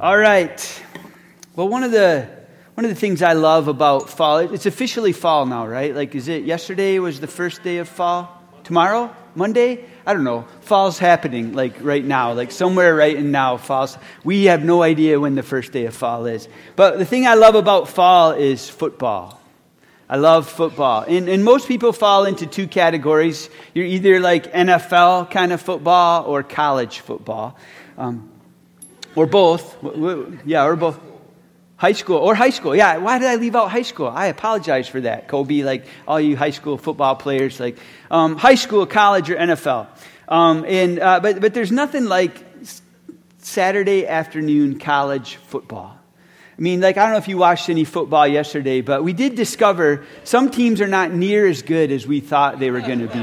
All right. Well, one of the one of the things I love about fall, it's officially fall now, right? Like, is it yesterday was the first day of fall? Tomorrow? Monday? I don't know. Fall's happening, like right now, like somewhere right in now, fall's. We have no idea when the first day of fall is. But the thing I love about fall is football. I love football. And, and most people fall into two categories. You're either like NFL kind of football or college football. Um, or both. Yeah, or both. High school or high school. Yeah, why did I leave out high school? I apologize for that. Kobe, like all you high school football players, like um, high school, college, or NFL. Um, and, uh, but, but there's nothing like Saturday afternoon college football. I mean, like, I don't know if you watched any football yesterday, but we did discover some teams are not near as good as we thought they were going to be.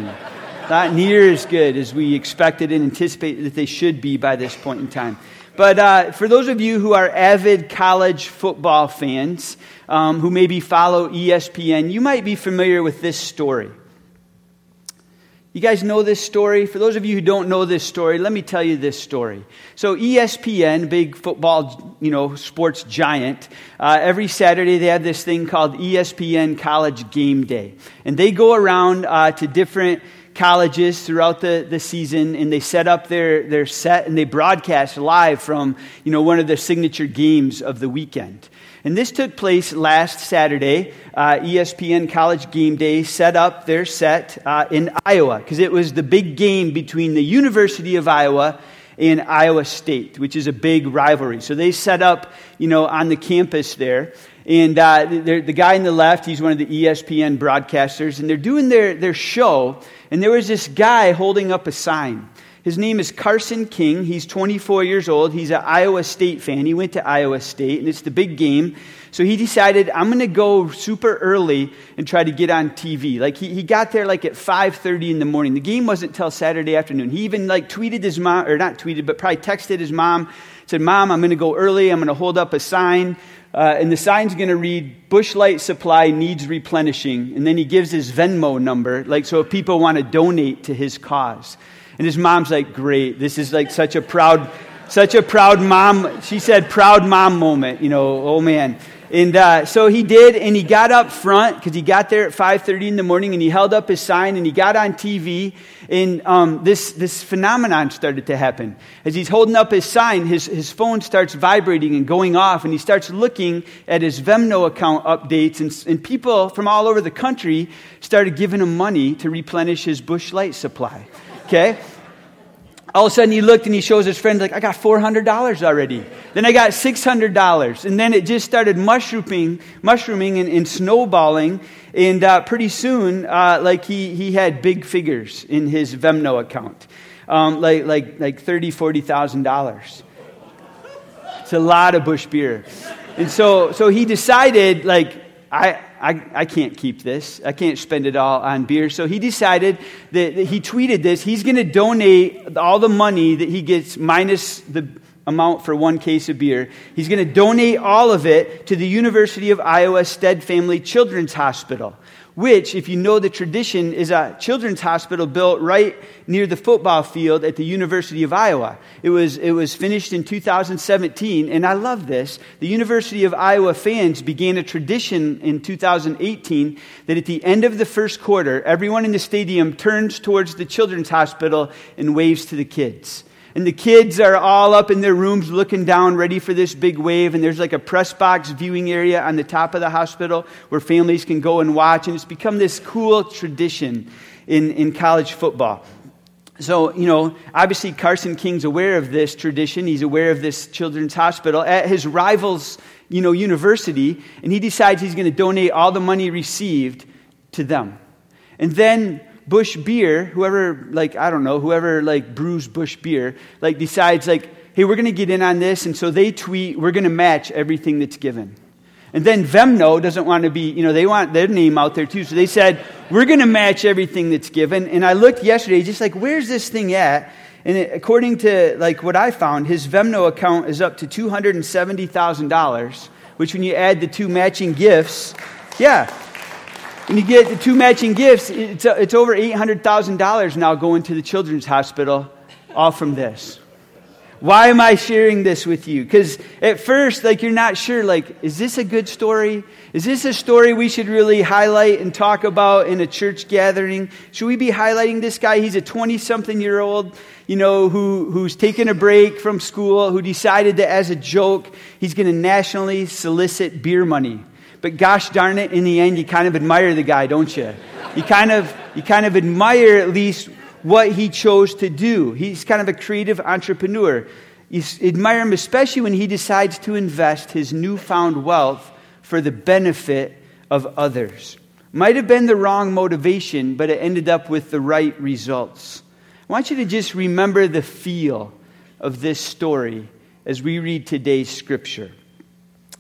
not near as good as we expected and anticipated that they should be by this point in time. But uh, for those of you who are avid college football fans, um, who maybe follow ESPN, you might be familiar with this story. You guys know this story? For those of you who don't know this story, let me tell you this story. So ESPN, big football, you know, sports giant, uh, every Saturday they have this thing called ESPN College Game Day, and they go around uh, to different colleges throughout the, the season and they set up their, their set and they broadcast live from you know, one of the signature games of the weekend. And this took place last Saturday. Uh, ESPN College Game Day set up their set uh, in Iowa because it was the big game between the University of Iowa and Iowa State, which is a big rivalry. So they set up, you know, on the campus there. And uh, the guy on the left, he's one of the ESPN broadcasters, and they're doing their, their show. And there was this guy holding up a sign. His name is Carson King. He's 24 years old. He's an Iowa State fan. He went to Iowa State, and it's the big game. So he decided, I'm going to go super early and try to get on TV. Like, he, he got there like at 5.30 in the morning. The game wasn't until Saturday afternoon. He even like tweeted his mom, or not tweeted, but probably texted his mom, said, Mom, I'm going to go early. I'm going to hold up a sign. Uh, and the sign's going to read Busch Light Supply needs replenishing. And then he gives his Venmo number, like so if people want to donate to his cause. And his mom's like, great. This is like such a proud, such a proud mom. She said, proud mom moment. You know, oh man. And uh, so he did, and he got up front because he got there at 5:30 in the morning, and he held up his sign, and he got on TV, and um, this this phenomenon started to happen. As he's holding up his sign, his his phone starts vibrating and going off, and he starts looking at his Venmo account updates, and, and people from all over the country started giving him money to replenish his Busch Light supply. Okay all of a sudden he looked and he shows his friend like i got $400 already. Then i got $600 and then it just started mushrooming mushrooming and, and snowballing. And uh, pretty soon uh, like he, he had big figures in his venmo account. Um, like, like, like $30 $40000 it's a lot of Busch beer. And so, so he decided like I, I, I can't keep this. I can't spend it all on beer. So he decided that, that he tweeted this. He's going to donate all the money that he gets minus the amount for one case of beer. He's going to donate all of it to the University of Iowa Stead Family Children's Hospital which, if you know the tradition, is a children's hospital built right near the football field at the University of Iowa. It was, it was finished in 2017, and I love this. The University of Iowa fans began a tradition in 2018 that at the end of the first quarter, everyone in the stadium turns towards the children's hospital and waves to the kids and the kids are all up in their rooms looking down, ready for this big wave. And there's like a press box viewing area on the top of the hospital where families can go and watch. And it's become this cool tradition in, in college football. So, you know, obviously Carson King's aware of this tradition. He's aware of this children's hospital at his rival's, you know, university. And he decides he's going to donate all the money received to them. And then Busch Beer, whoever, like, I don't know, whoever, like, brews Busch Beer, like, decides, like, hey, we're going to get in on this. And so they tweet, we're going to match everything that's given. And then Venmo doesn't want to be, you know, they want their name out there too. So they said, we're going to match everything that's given. And I looked yesterday, just like, where's this thing at? And it, according to, like, what I found, his Venmo account is up to $270,000, which when you add the two matching gifts, yeah, when you get the two matching gifts, it's, uh, it's over $800,000 now going to the children's hospital, all from this. Why am I sharing this with you? Because at first, like, you're not sure, like, is this a good story? Is this a story we should really highlight and talk about in a church gathering? Should we be highlighting this guy? He's a 20 something year old, you know, who, who's taken a break from school, who decided that as a joke, he's going to nationally solicit beer money. But gosh darn it, in the end, you kind of admire the guy, don't you? You kind of, you kind of admire at least what he chose to do. He's kind of a creative entrepreneur. You admire him especially when he decides to invest his newfound wealth for the benefit of others. Might have been the wrong motivation, but it ended up with the right results. I want you to just remember the feel of this story as we read today's scripture.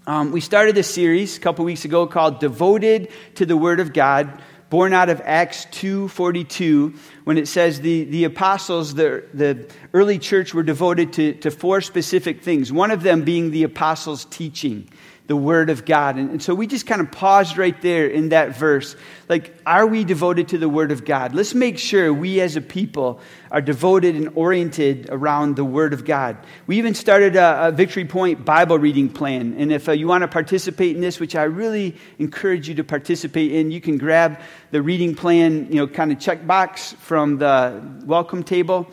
Um, we started this series a couple weeks ago called Devoted to the Word of God born out of Acts 2.42 when it says the, the apostles, the, the early church were devoted to, to four specific things, one of them being the apostles' teaching the Word of God. And, and, so we just kind of paused right there in that verse. Like, are we devoted to the Word of God? Let's make sure we as a people are devoted and oriented around the Word of God. We even started a, a Victory Point Bible reading plan. And if uh, you want to participate in this, which I really encourage you to participate in, you can grab the reading plan, you know, kind of check box from the welcome table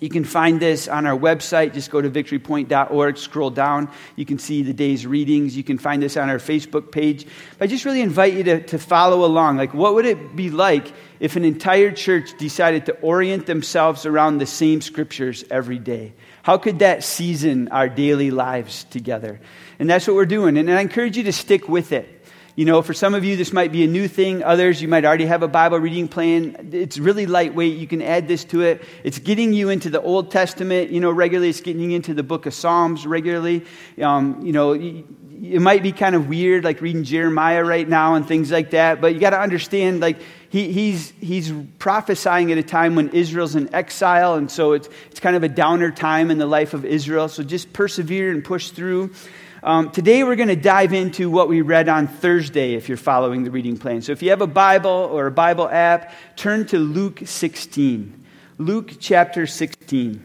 you can find this on our website. Just go to victorypoint.org, scroll down. You can see the day's readings. You can find this on our Facebook page. But I just really invite you to, to follow along. Like, what would it be like if an entire church decided to orient themselves around the same scriptures every day? How could that season our daily lives together? And that's what we're doing. And I encourage you to stick with it. You know, for some of you, this might be a new thing. Others, you might already have a Bible reading plan. It's really lightweight. You can add this to it. It's getting you into the Old Testament, you know, regularly. It's getting you into the book of Psalms regularly. Um, you know, it might be kind of weird, like reading Jeremiah right now and things like that. But you got to understand, like, he, he's, he's prophesying at a time when Israel's in exile. And so it's, it's kind of a downer time in the life of Israel. So just persevere and push through. Um, today we're going to dive into what we read on Thursday if you're following the reading plan. So if you have a Bible or a Bible app, turn to Luke 16. Luke chapter 16.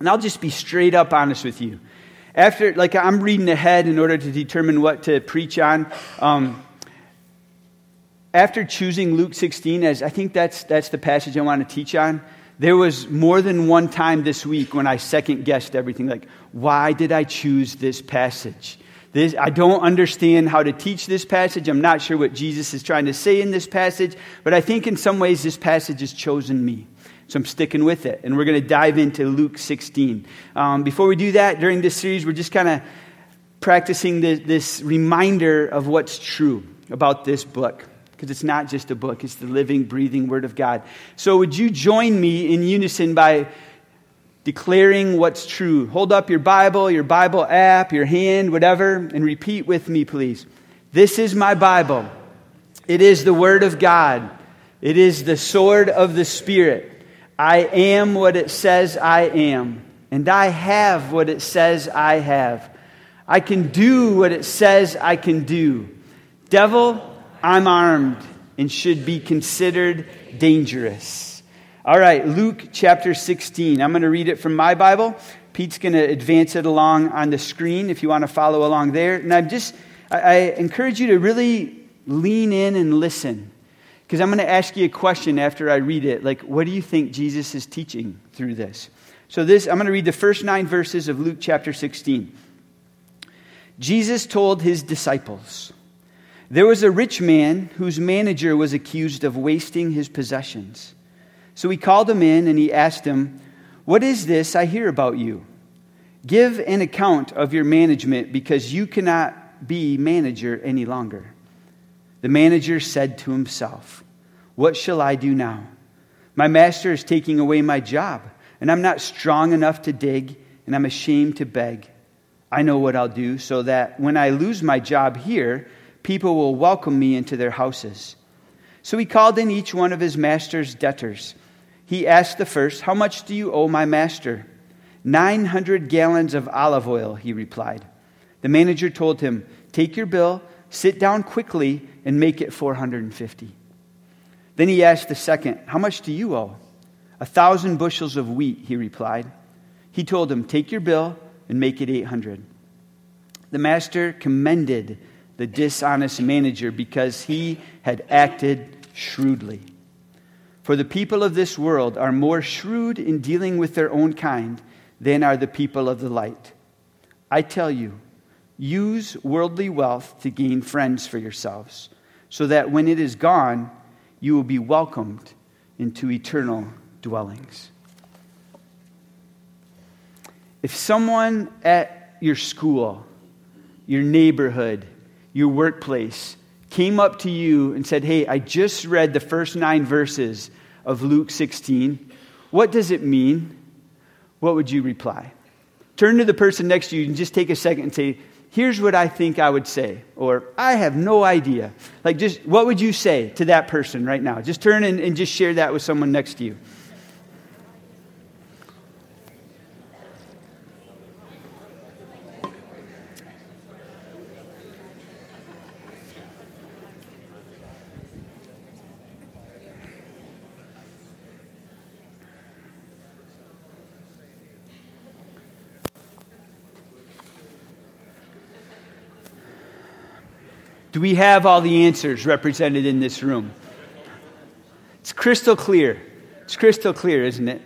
And I'll just be straight up honest with you. After, like, I'm reading ahead in order to determine what to preach on. Um, after choosing Luke 16, as I think that's, that's the passage I want to teach on, there was more than one time this week when I second guessed everything. Like, why did I choose this passage? This, I don't understand how to teach this passage. I'm not sure what Jesus is trying to say in this passage, but I think in some ways this passage has chosen me. So I'm sticking with it. And we're going to dive into Luke 16. Um, before we do that, during this series, we're just kind of practicing this, this reminder of what's true about this book because it's not just a book, it's the living, breathing Word of God. So, would you join me in unison by declaring what's true? Hold up your Bible, your Bible app, your hand, whatever, and repeat with me, please. This is my Bible. It is the Word of God, it is the sword of the Spirit. I am what it says I am, and I have what it says I have. I can do what it says I can do. Devil, I'm armed and should be considered dangerous. All right, Luke chapter 16. I'm going to read it from my Bible. Pete's going to advance it along on the screen if you want to follow along there. And I'm just, I, I encourage you to really lean in and listen. Because I'm going to ask you a question after I read it. Like, what do you think Jesus is teaching through this? So, this, I'm going to read the first nine verses of Luke chapter 16. Jesus told his disciples, there was a rich man whose manager was accused of wasting his possessions. So he called him in and he asked him, What is this I hear about you? Give an account of your management because you cannot be manager any longer. The manager said to himself, What shall I do now? My master is taking away my job, and I'm not strong enough to dig, and I'm ashamed to beg. I know what I'll do so that when I lose my job here, people will welcome me into their houses. So he called in each one of his master's debtors. He asked the first, How much do you owe my master? Nine hundred gallons of olive oil, he replied. The manager told him, Take your bill, sit down quickly, and make it 450. Then he asked the second, How much do you owe? A thousand bushels of wheat, he replied. He told him, Take your bill and make it 800. The master commended the dishonest manager because he had acted shrewdly. For the people of this world are more shrewd in dealing with their own kind than are the people of the light. I tell you, use worldly wealth to gain friends for yourselves, so that when it is gone, you will be welcomed into eternal dwellings. If someone at your school, your neighborhood, your workplace came up to you and said, Hey, I just read the first nine verses of Luke 16, what does it mean? What would you reply? Turn to the person next to you and just take a second and say, Here's what I think I would say, or I have no idea. Like, just what would you say to that person right now? Just turn and, and just share that with someone next to you. Do we have all the answers represented in this room? It's crystal clear. It's crystal clear, isn't it?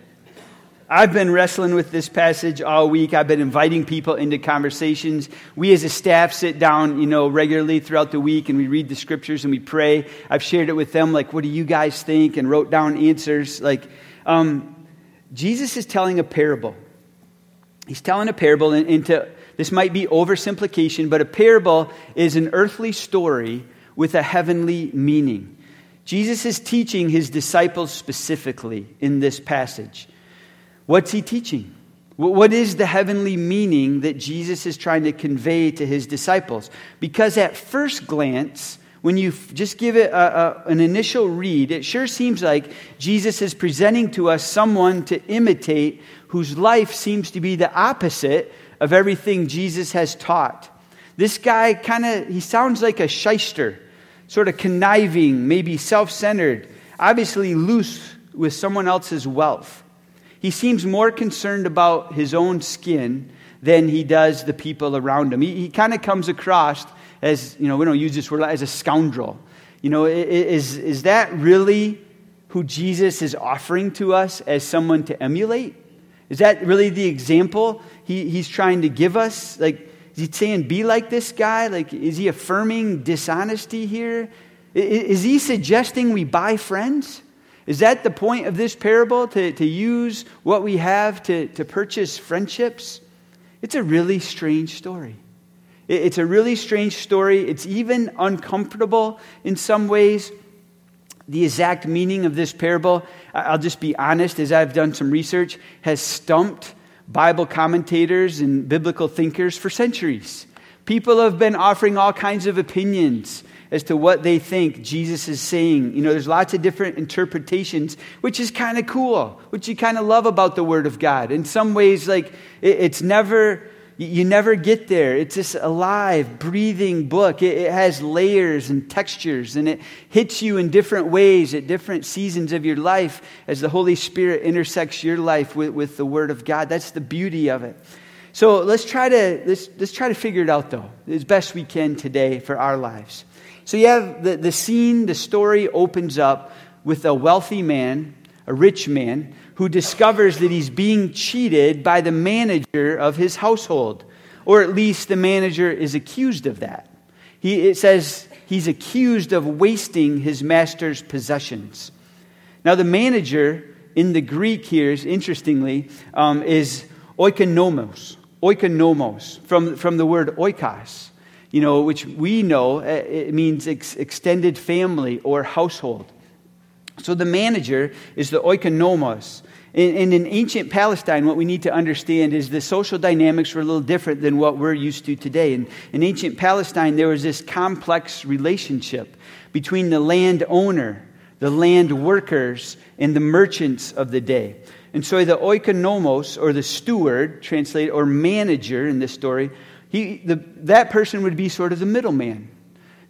I've been wrestling with this passage all week. I've been inviting people into conversations. We as a staff sit down, you know, regularly throughout the week and we read the scriptures and we pray. I've shared it with them, like, what do you guys think? And wrote down answers. Like, um, Jesus is telling a parable. He's telling a parable, and, and to this might be oversimplification, but a parable is an earthly story with a heavenly meaning. Jesus is teaching his disciples specifically in this passage. What's he teaching? What is the heavenly meaning that Jesus is trying to convey to his disciples? Because at first glance, when you just give it a, a, an initial read, it sure seems like Jesus is presenting to us someone to imitate whose life seems to be the opposite of everything Jesus has taught. This guy kind of, he sounds like a shyster, sort of conniving, maybe self centered, obviously loose with someone else's wealth. He seems more concerned about his own skin than he does the people around him. He, he kind of comes across as, you know, we don't use this word, as a scoundrel. You know, is, is that really who Jesus is offering to us as someone to emulate? Is that really the example he, he's trying to give us? Like, is he saying, be like this guy? Like, is he affirming dishonesty here? Is he suggesting we buy friends? Is that the point of this parable, to, to use what we have to, to purchase friendships? It's a really strange story. It's a really strange story. It's even uncomfortable in some ways the exact meaning of this parable, I'll just be honest, as I've done some research, has stumped Bible commentators and biblical thinkers for centuries. People have been offering all kinds of opinions as to what they think Jesus is saying. You know, there's lots of different interpretations, which is kind of cool, which you kind of love about the Word of God. In some ways, like, it's never you never get there. It's this alive, breathing book. It, it, has layers and textures, and it hits you in different ways at different seasons of your life as the Holy Spirit intersects your life with, with the Word of God. That's the beauty of it. So let's try to let's, let's try to figure it out though, as best we can today for our lives. So you have the, the scene, the story opens up with a wealthy man, a rich man, who discovers that he's being cheated by the manager of his household, or at least the manager is accused of that. He, it says he's accused of wasting his master's possessions. Now, the manager in the Greek here, is, interestingly, um, is oikonomos, oikonomos, from, from the word oikos, you know, which we know uh, it means ex- extended family or household. So the manager is the oikonomos. And in ancient Palestine, what we need to understand is the social dynamics were a little different than what we're used to today. In, in ancient Palestine, there was this complex relationship between the landowner, the land workers, and the merchants of the day. And so the oikonomos, or the steward, translated, or manager in this story, he, the, that person would be sort of the middleman.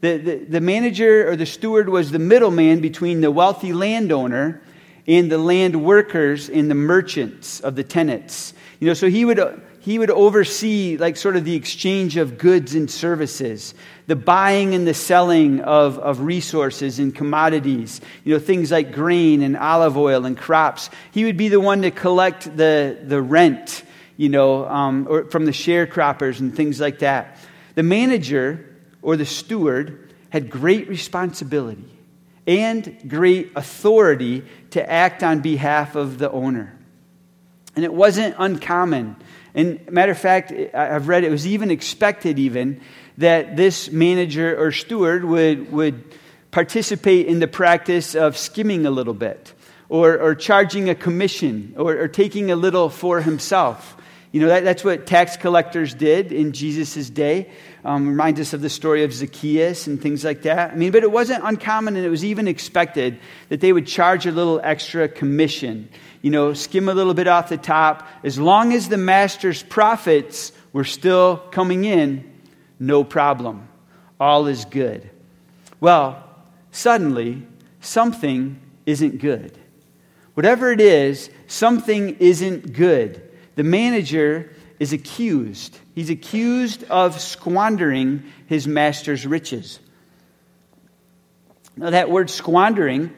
The, the, the manager or the steward was the middleman between the wealthy landowner and the land workers and the merchants of the tenants. You know, so he would, he would oversee like sort of the exchange of goods and services, the buying and the selling of, of resources and commodities, you know, things like grain and olive oil and crops. He would be the one to collect the, the rent, you know, um, or from the sharecroppers and things like that. The manager or the steward had great responsibility and great authority to act on behalf of the owner. And it wasn't uncommon. And matter of fact, I've read it was even expected, even, that this manager or steward would, would participate in the practice of skimming a little bit, or, or charging a commission, or, or taking a little for himself. You know, that, that's what tax collectors did in Jesus' day. Um, reminds us of the story of Zacchaeus and things like that. I mean, but it wasn't uncommon and it was even expected that they would charge a little extra commission. You know, skim a little bit off the top. As long as the master's profits were still coming in, no problem. All is good. Well, suddenly, something isn't good. Whatever it is, something isn't good the manager is accused. He's accused of squandering his master's riches. Now, that word squandering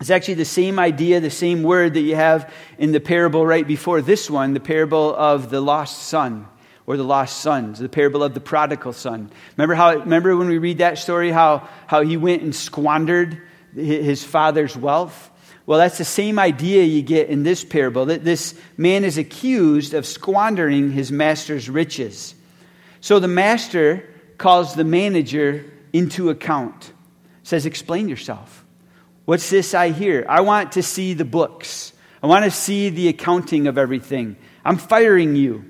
is actually the same idea, the same word that you have in the parable right before this one, the parable of the lost son or the lost sons, the parable of the prodigal son. Remember how remember when we read that story how how he went and squandered his father's wealth? Well, that's the same idea you get in this parable that this man is accused of squandering his master's riches. So the master calls the manager into account, says, Explain yourself. What's this I hear? I want to see the books, I want to see the accounting of everything. I'm firing you.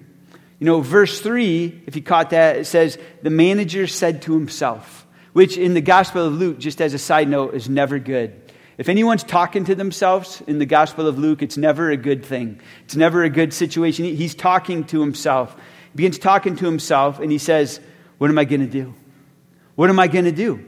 You know, verse 3, if you caught that, it says, The manager said to himself, which in the Gospel of Luke, just as a side note, is never good. If anyone's talking to themselves in the Gospel of Luke, it's never a good thing. It's never a good situation. He's talking to himself. He begins talking to himself, and he says, What am I going to do? What am I going to do?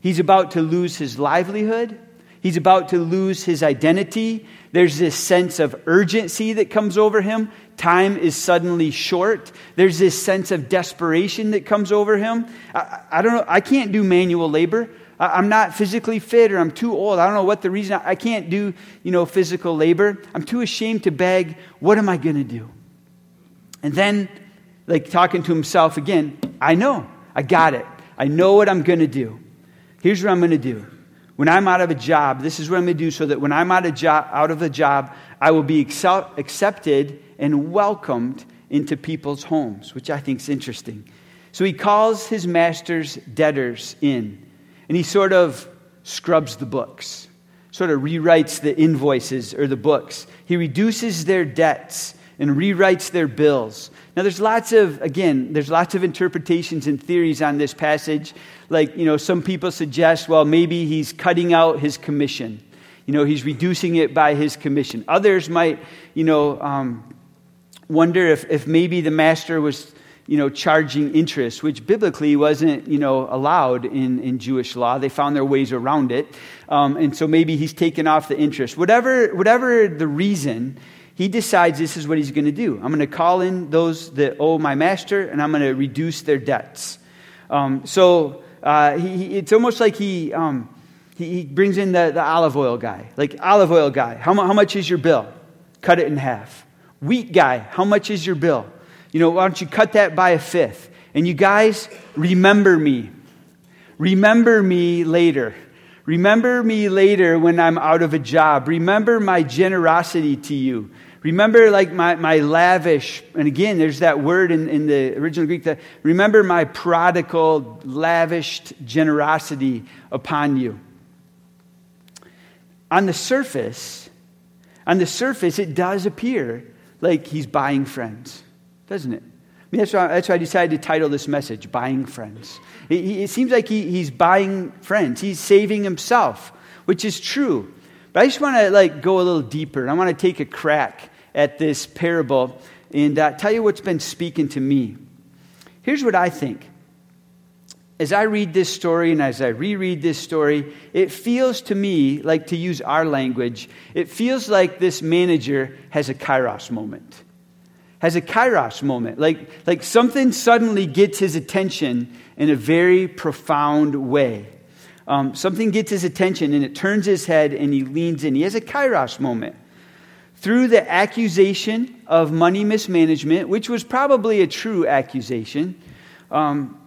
He's about to lose his livelihood. He's about to lose his identity. There's this sense of urgency that comes over him. Time is suddenly short. There's this sense of desperation that comes over him. I, I don't know. I can't do manual labor. I'm not physically fit or I'm too old. I don't know what the reason. I can't do, you know, physical labor. I'm too ashamed to beg. What am I going to do? And then, like talking to himself again, I know. I got it. I know what I'm going to do. Here's what I'm going to do. When I'm out of a job, this is what I'm going to do so that when I'm out of, job, out of a job, I will be accept, accepted and welcomed into people's homes, which I think is interesting. So he calls his master's debtors in and he sort of scrubs the books, sort of rewrites the invoices or the books. He reduces their debts and rewrites their bills. Now, there's lots of, again, there's lots of interpretations and theories on this passage. Like, you know, some people suggest, well, maybe he's cutting out his commission. You know, he's reducing it by his commission. Others might, you know, um, wonder if, if maybe the master was you know, charging interest, which biblically wasn't, you know, allowed in, in Jewish law. They found their ways around it. Um, and so maybe he's taken off the interest. Whatever, whatever the reason, he decides this is what he's going to do. I'm going to call in those that owe my master, and I'm going to reduce their debts. Um, so uh, he, he, it's almost like he, um, he, he, brings in the, the olive oil guy. Like, olive oil guy, how, how much is your bill? Cut it in half. Wheat guy, how much is your bill? You know, why don't you cut that by a fifth? And you guys, remember me. Remember me later. Remember me later when I'm out of a job. Remember my generosity to you. Remember, like, my, my lavish, and again, there's that word in, in the original Greek that remember my prodigal, lavished generosity upon you. On the surface, on the surface, it does appear like he's buying friends doesn't it? I mean, that's why, that's why I decided to title this message, Buying Friends. It, it seems like he, he's buying friends. He's saving himself, which is true. But I just want to like go a little deeper. I want to take a crack at this parable and uh, tell you what's been speaking to me. Here's what I think. as I read this story and as I reread this story, it feels to me like, to use our language, it feels like this manager has a kairos moment. Has a kairos moment. Like, like something suddenly gets his attention in a very profound way. Um, something gets his attention and it turns his head and he leans in. He has a kairos moment. Through the accusation of money mismanagement, which was probably a true accusation, um,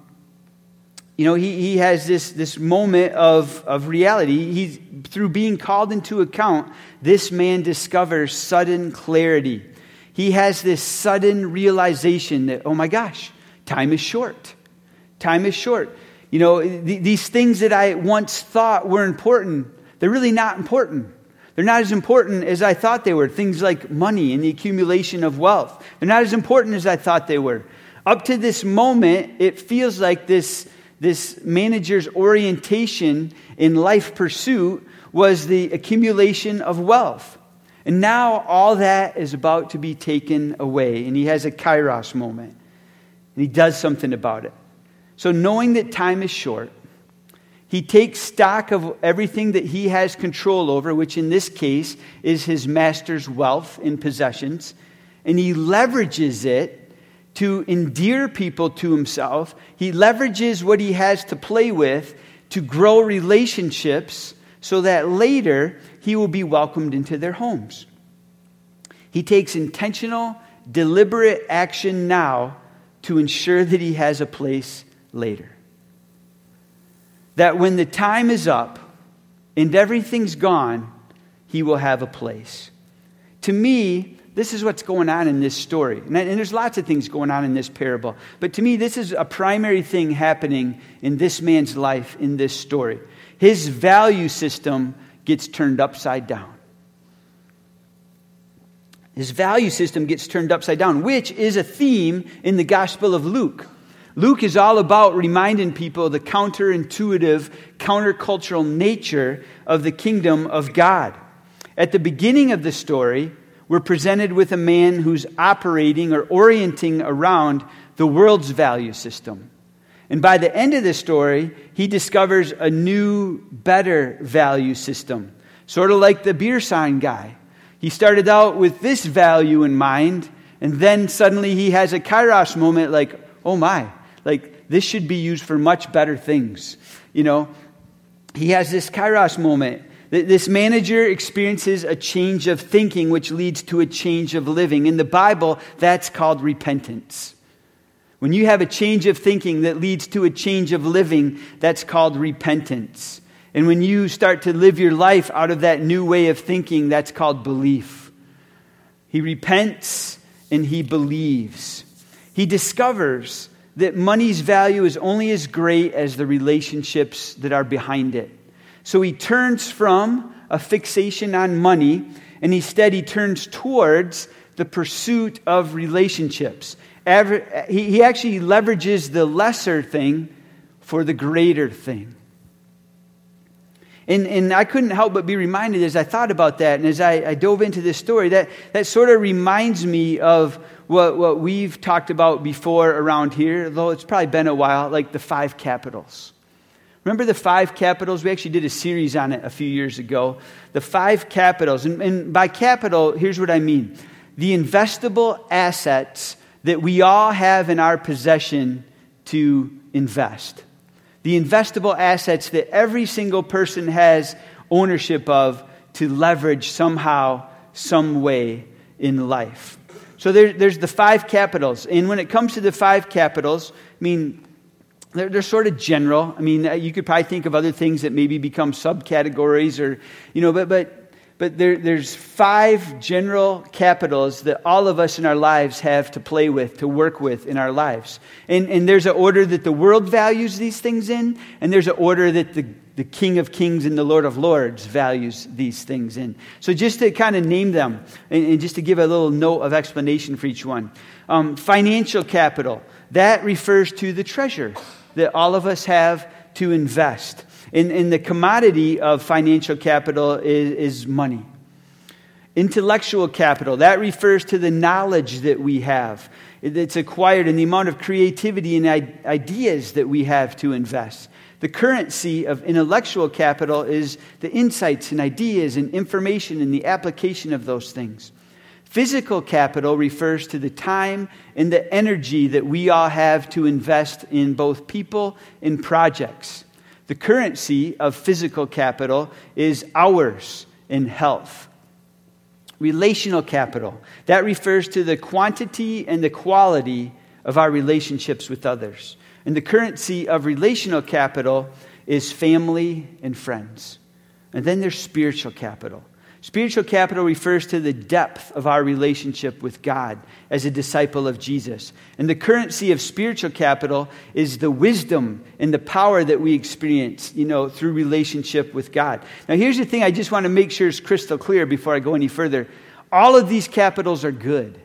you know, he, he has this, this moment of, of reality. He's, through being called into account, this man discovers sudden clarity. He has this sudden realization that, oh my gosh, time is short. Time is short. You know, th- these things that I once thought were important, they're really not important. They're not as important as I thought they were. Things like money and the accumulation of wealth. They're not as important as I thought they were. Up to this moment, it feels like this this manager's orientation in life pursuit was the accumulation of wealth. And now all that is about to be taken away. And he has a kairos moment. And he does something about it. So, knowing that time is short, he takes stock of everything that he has control over, which in this case is his master's wealth and possessions, and he leverages it to endear people to himself. He leverages what he has to play with to grow relationships so that later he will be welcomed into their homes. He takes intentional, deliberate action now to ensure that he has a place later. That when the time is up and everything's gone, he will have a place. To me, this is what's going on in this story. And, there's lots of things going on in this parable. But to me, this is a primary thing happening in this man's life in this story. His value system gets turned upside down. His value system gets turned upside down, which is a theme in the Gospel of Luke. Luke is all about reminding people the counterintuitive, countercultural nature of the kingdom of God. At the beginning of the story, we're presented with a man who's operating or orienting around the world's value system. And by the end of the story, he discovers a new, better value system, sort of like the beer sign guy. He started out with this value in mind, and then suddenly he has a kairos moment like, oh my, like this should be used for much better things. You know, he has this kairos moment this manager experiences a change of thinking, which leads to a change of living. In the Bible, that's called repentance. When you have a change of thinking that leads to a change of living, that's called repentance. And when you start to live your life out of that new way of thinking, that's called belief. He repents and he believes. He discovers that money's value is only as great as the relationships that are behind it. So he turns from a fixation on money and instead he turns towards the pursuit of relationships. He actually leverages the lesser thing for the greater thing. And, and I couldn't help but be reminded as I thought about that and as I, I dove into this story, that, that sort of reminds me of what, what we've talked about before around here, though it's probably been a while, like the five capitals. Remember the five capitals? We actually did a series on it a few years ago. The five capitals. And, and by capital, here's what I mean the investable assets that we all have in our possession to invest. The investable assets that every single person has ownership of to leverage somehow, some way in life. So there, there's the five capitals. And when it comes to the five capitals, I mean, they're, they're sort of general. I mean, you could probably think of other things that maybe become subcategories or, you know, but, but, but there, there's five general capitals that all of us in our lives have to play with, to work with in our lives. And, and there's an order that the world values these things in, and there's an order that the, the King of Kings and the Lord of Lords values these things in. So just to kind of name them, and, and just to give a little note of explanation for each one. Um, financial capital, that refers to the treasure that all of us have to invest. In, in the commodity of financial capital is, is money. Intellectual capital, that refers to the knowledge that we have. It's acquired and the amount of creativity and ideas that we have to invest. The currency of intellectual capital is the insights and ideas and information and the application of those things. Physical capital refers to the time and the energy that we all have to invest in both people and projects. The currency of physical capital is hours in health. Relational capital, that refers to the quantity and the quality of our relationships with others. And the currency of relational capital is family and friends. And then there's spiritual capital. Spiritual capital refers to the depth of our relationship with God as a disciple of Jesus. And the currency of spiritual capital is the wisdom and the power that we experience, you know, through relationship with God. Now, here's the thing I just want to make sure is crystal clear before I go any further. All of these capitals are good.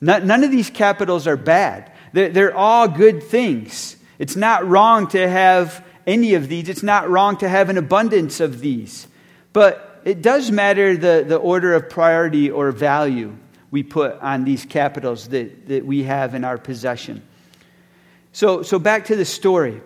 None of these capitals are bad. They're all good things. It's not wrong to have any of these. It's not wrong to have an abundance of these. But it does matter the, the order of priority or value we put on these capitals that, that we have in our possession. So, so back to the story.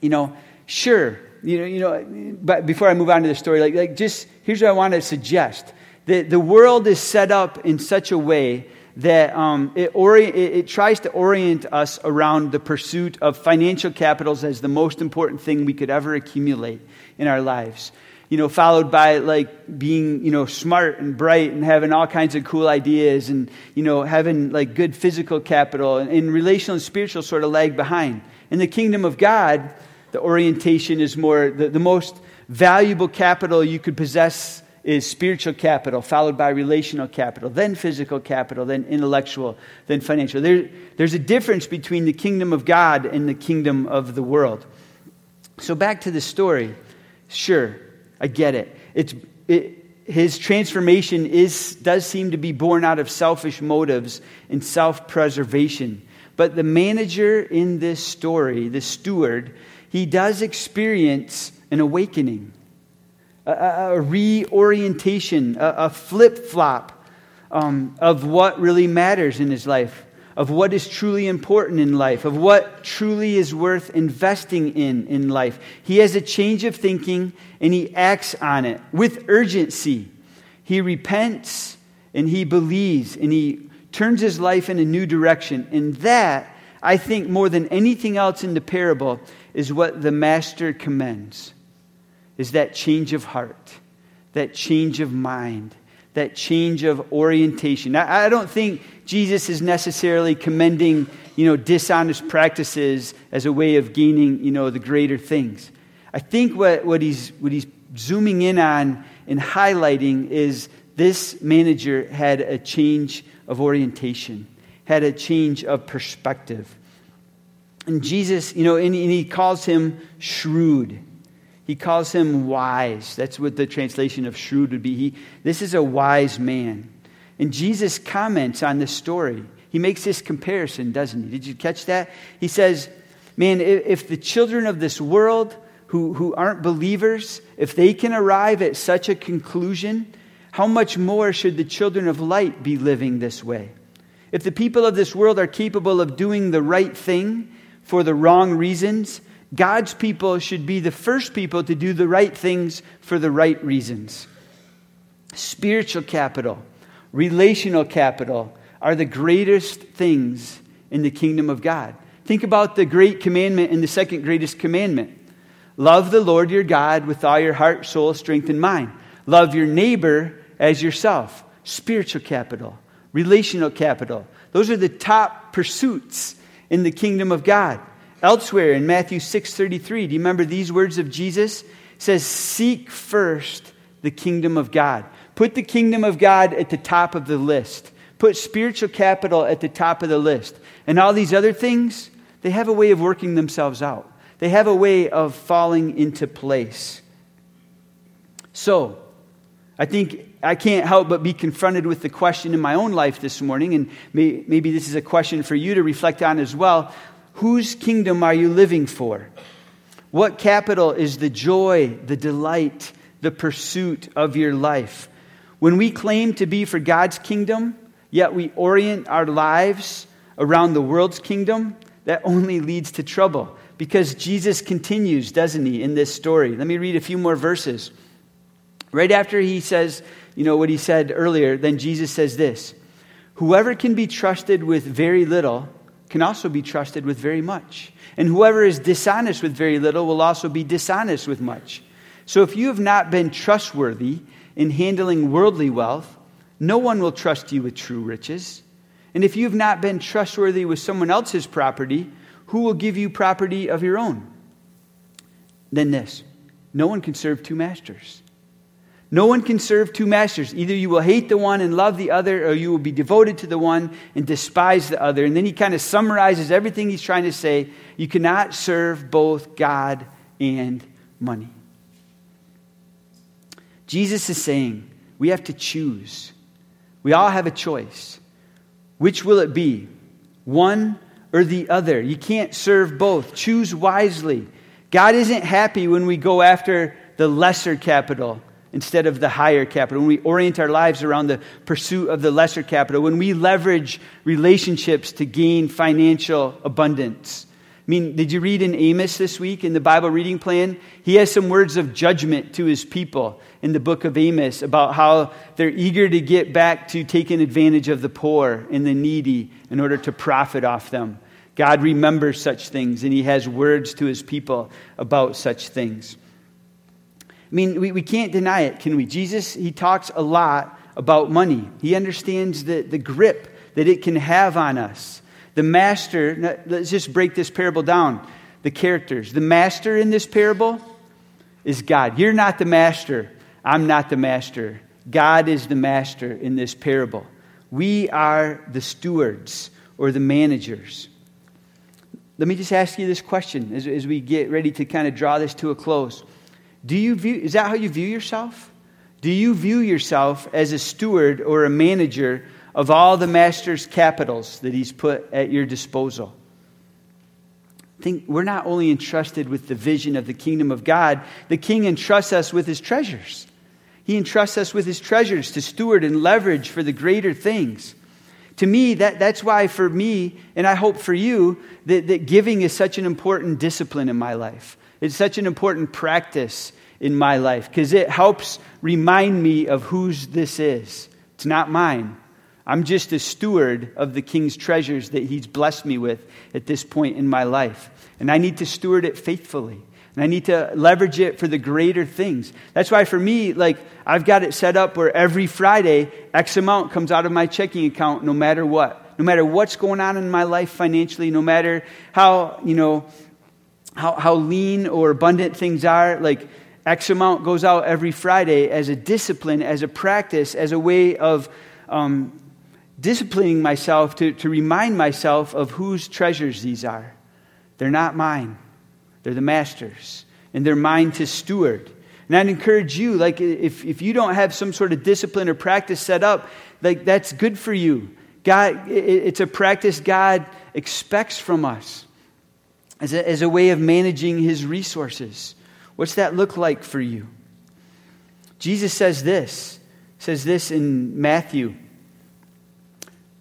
You know, sure, you know, you know, but before I move on to the story, like, like just here's what I want to suggest. that the world is set up in such a way that um, it, ori- it, it, tries to orient us around the pursuit of financial capitals as the most important thing we could ever accumulate in our lives you know, followed by like being, you know, smart and bright and having all kinds of cool ideas and, you know, having like good physical capital and, and relational and spiritual sort of lag behind. In the kingdom of God, the orientation is more, the, the most valuable capital you could possess is spiritual capital, followed by relational capital, then physical capital, then intellectual, then financial. There, there's a difference between the kingdom of God and the kingdom of the world. So back to the story. Sure, I get it. It's, it, his transformation is, does seem to be born out of selfish motives and self preservation. But the manager in this story, the steward, he does experience an awakening, a, a reorientation, a, a flip flop um, of what really matters in his life of what is truly important in life, of what truly is worth investing in in life. He has a change of thinking and he acts on it with urgency. He repents and he believes and he turns his life in a new direction. And that, I think, more than anything else in the parable, is what the master commends is that change of heart, that change of mind, that change of orientation. I, I don't think Jesus is necessarily commending, you know, dishonest practices as a way of gaining, you know, the greater things. I think what, what, he's, what he's zooming in on and highlighting is this manager had a change of orientation, had a change of perspective. And Jesus, you know, and, and he calls him shrewd. He calls him wise. That's what the translation of shrewd would be. He, this is a wise man. And Jesus comments on this story. He makes this comparison, doesn't he? Did you catch that? He says, Man, if the children of this world who, who aren't believers, if they can arrive at such a conclusion, how much more should the children of light be living this way? If the people of this world are capable of doing the right thing for the wrong reasons, God's people should be the first people to do the right things for the right reasons. Spiritual capital relational capital are the greatest things in the kingdom of God. Think about the great commandment and the second greatest commandment love the Lord your God with all your heart, soul, strength, and mind. Love your neighbor as yourself. Spiritual capital, relational capital. Those are the top pursuits in the kingdom of God. Elsewhere in Matthew 6:33, do you remember these words of Jesus? It says, "Seek first the kingdom of God." Put the kingdom of God at the top of the list. Put spiritual capital at the top of the list. And all these other things, they have a way of working themselves out. They have a way of falling into place. So, I think I can't help but be confronted with the question in my own life this morning, and may, maybe this is a question for you to reflect on as well. Whose kingdom are you living for? What capital is the joy, the delight, the pursuit of your life? When we claim to be for God's kingdom, yet we orient our lives around the world's kingdom, that only leads to trouble. Because Jesus continues, doesn't he, in this story? Let me read a few more verses. Right after he says, you know, what he said earlier, then Jesus says this Whoever can be trusted with very little can also be trusted with very much. And whoever is dishonest with very little will also be dishonest with much. So if you have not been trustworthy in handling worldly wealth, no one will trust you with true riches. And if you have not been trustworthy with someone else's property, who will give you property of your own? Then this no one can serve two masters. No one can serve two masters. Either you will hate the one and love the other, or you will be devoted to the one and despise the other. And then he kind of summarizes everything he's trying to say. You cannot serve both God and money. Jesus is saying we have to choose. We all have a choice. Which will it be? One or the other. You can't serve both. Choose wisely. God isn't happy when we go after the lesser capital instead of the higher capital, when we orient our lives around the pursuit of the lesser capital, when we leverage relationships to gain financial abundance. I mean, did you read in Amos this week in the Bible reading plan? He has some words of judgment to his people in the book of Amos about how they're eager to get back to taking advantage of the poor and the needy in order to profit off them. God remembers such things, and he has words to his people about such things. I mean, we, we can't deny it, can we? Jesus, he talks a lot about money. He understands the, the grip that it can have on us. The master, let's just break this parable down. The characters. The master in this parable is God. You're not the master. I'm not the master. God is the master in this parable. We are the stewards or the managers. Let me just ask you this question as, as we get ready to kind of draw this to a close. Do you view, is that how you view yourself? Do you view yourself as a steward or a manager of all the master's capitals that he's put at your disposal? think we're not only entrusted with the vision of the kingdom of God, the king entrusts us with his treasures. He entrusts us with his treasures to steward and leverage for the greater things. To me, that, that's why for me, and I hope for you, that, that giving is such an important discipline in my life. It's such an important practice in my life because it helps remind me of whose this is. It's not mine. I'm just a steward of the king's treasures that he's blessed me with at this point in my life. And I need to steward it faithfully. And I need to leverage it for the greater things. That's why for me, like, I've got it set up where every Friday, X amount comes out of my checking account no matter what. No matter what's going on in my life financially, no matter how, you know, how, how lean or abundant things are, like X amount goes out every Friday as a discipline, as a practice, as a way of um, disciplining myself to, to remind myself of whose treasures these are. They're not mine, they're the master's, and they're mine to steward. And I'd encourage you, like, if, if you don't have some sort of discipline or practice set up, like, that's good for you. God, it, it's a practice God expects from us as a, as a way of managing his resources. What's that look like for you? Jesus says this, says this in Matthew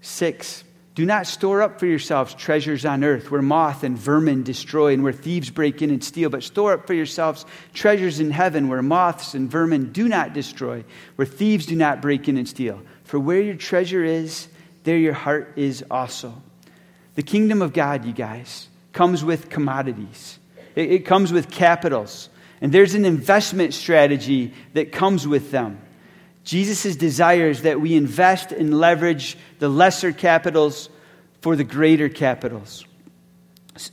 6. Do not store up for yourselves treasures on earth where moth and vermin destroy and where thieves break in and steal, but store up for yourselves treasures in heaven where moths and vermin do not destroy, where thieves do not break in and steal. For where your treasure is, there your heart is also. The kingdom of God, you guys, comes with commodities, it, it comes with capitals. And there's an investment strategy that comes with them. Jesus' desire is that we invest and leverage the lesser capitals for the greater capitals.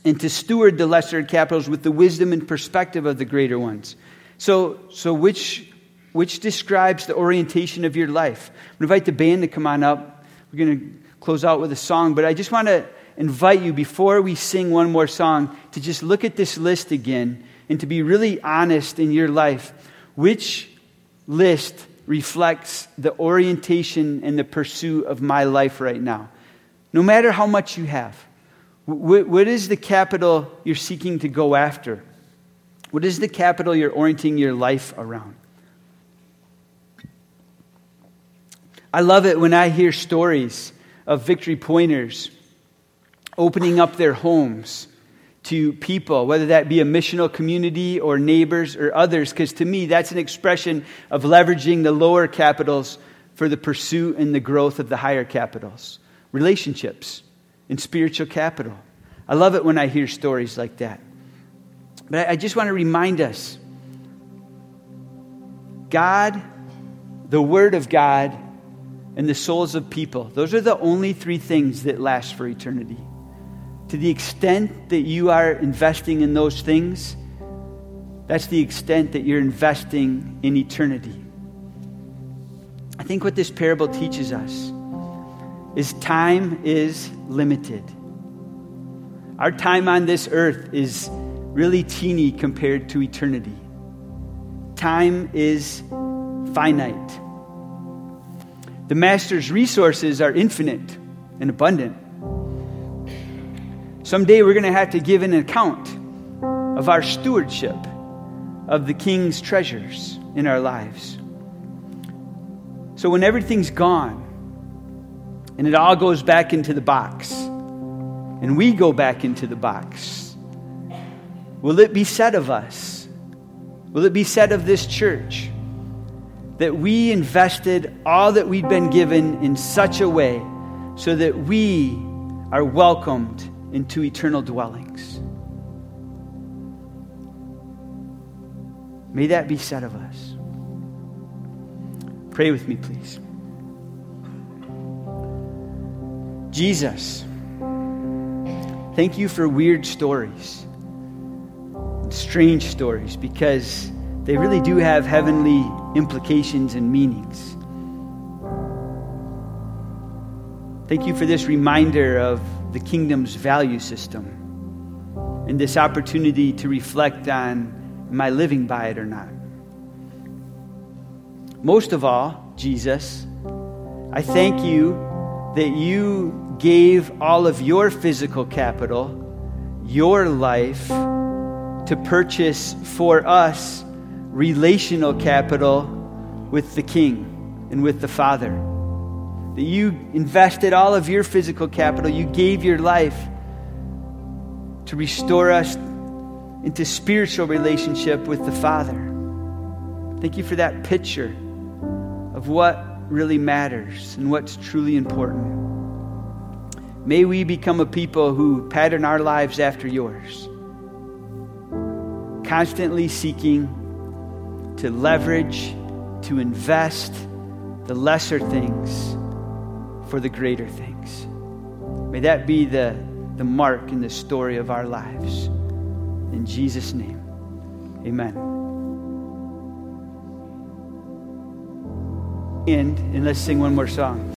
And to steward the lesser capitals with the wisdom and perspective of the greater ones. So, so which, which describes the orientation of your life? I'm going to invite the band to come on up. We're going to close out with a song, but I just want to invite you, before we sing one more song, to just look at this list again and to be really honest in your life. Which list reflects the orientation and the pursuit of my life right now? No matter how much you have, what is the capital you're seeking to go after? What is the capital you're orienting your life around? I love it when I hear stories of victory pointers opening up their homes to people, whether that be a missional community or neighbors or others, because to me, that's an expression of leveraging the lower capitals for the pursuit and the growth of the higher capitals relationships and spiritual capital. I love it when I hear stories like that. But I just want to remind us God, the Word of God, and the souls of people, those are the only three things that last for eternity. To the extent that you are investing in those things, that's the extent that you're investing in eternity. I think what this parable teaches us is time is limited. Our time on this earth is really teeny compared to eternity. Time is finite. The Master's resources are infinite and abundant. Someday we're going to have to give an account of our stewardship of the King's treasures in our lives. So when everything's gone and it all goes back into the box, and we go back into the box, will it be said of us? Will it be said of this church that we invested all that we'd been given in such a way so that we are welcomed into eternal dwellings. May that be said of us. Pray with me, please. Jesus, thank you for weird stories, strange stories, because they really do have heavenly implications and meanings. Thank you for this reminder of the kingdom's value system and this opportunity to reflect on am I living by it or not? Most of all, Jesus, I thank you that you gave all of your physical capital, your life, to purchase for us relational capital with the King and with the Father that you invested all of your physical capital, you gave your life to restore us into spiritual relationship with the Father. Thank you for that picture of what really matters and what's truly important. May we become a people who pattern our lives after yours, constantly seeking to leverage, to invest the lesser things for the greater things. May that be the, the mark in the story of our lives. In Jesus' name, amen. And, and let's sing one more song.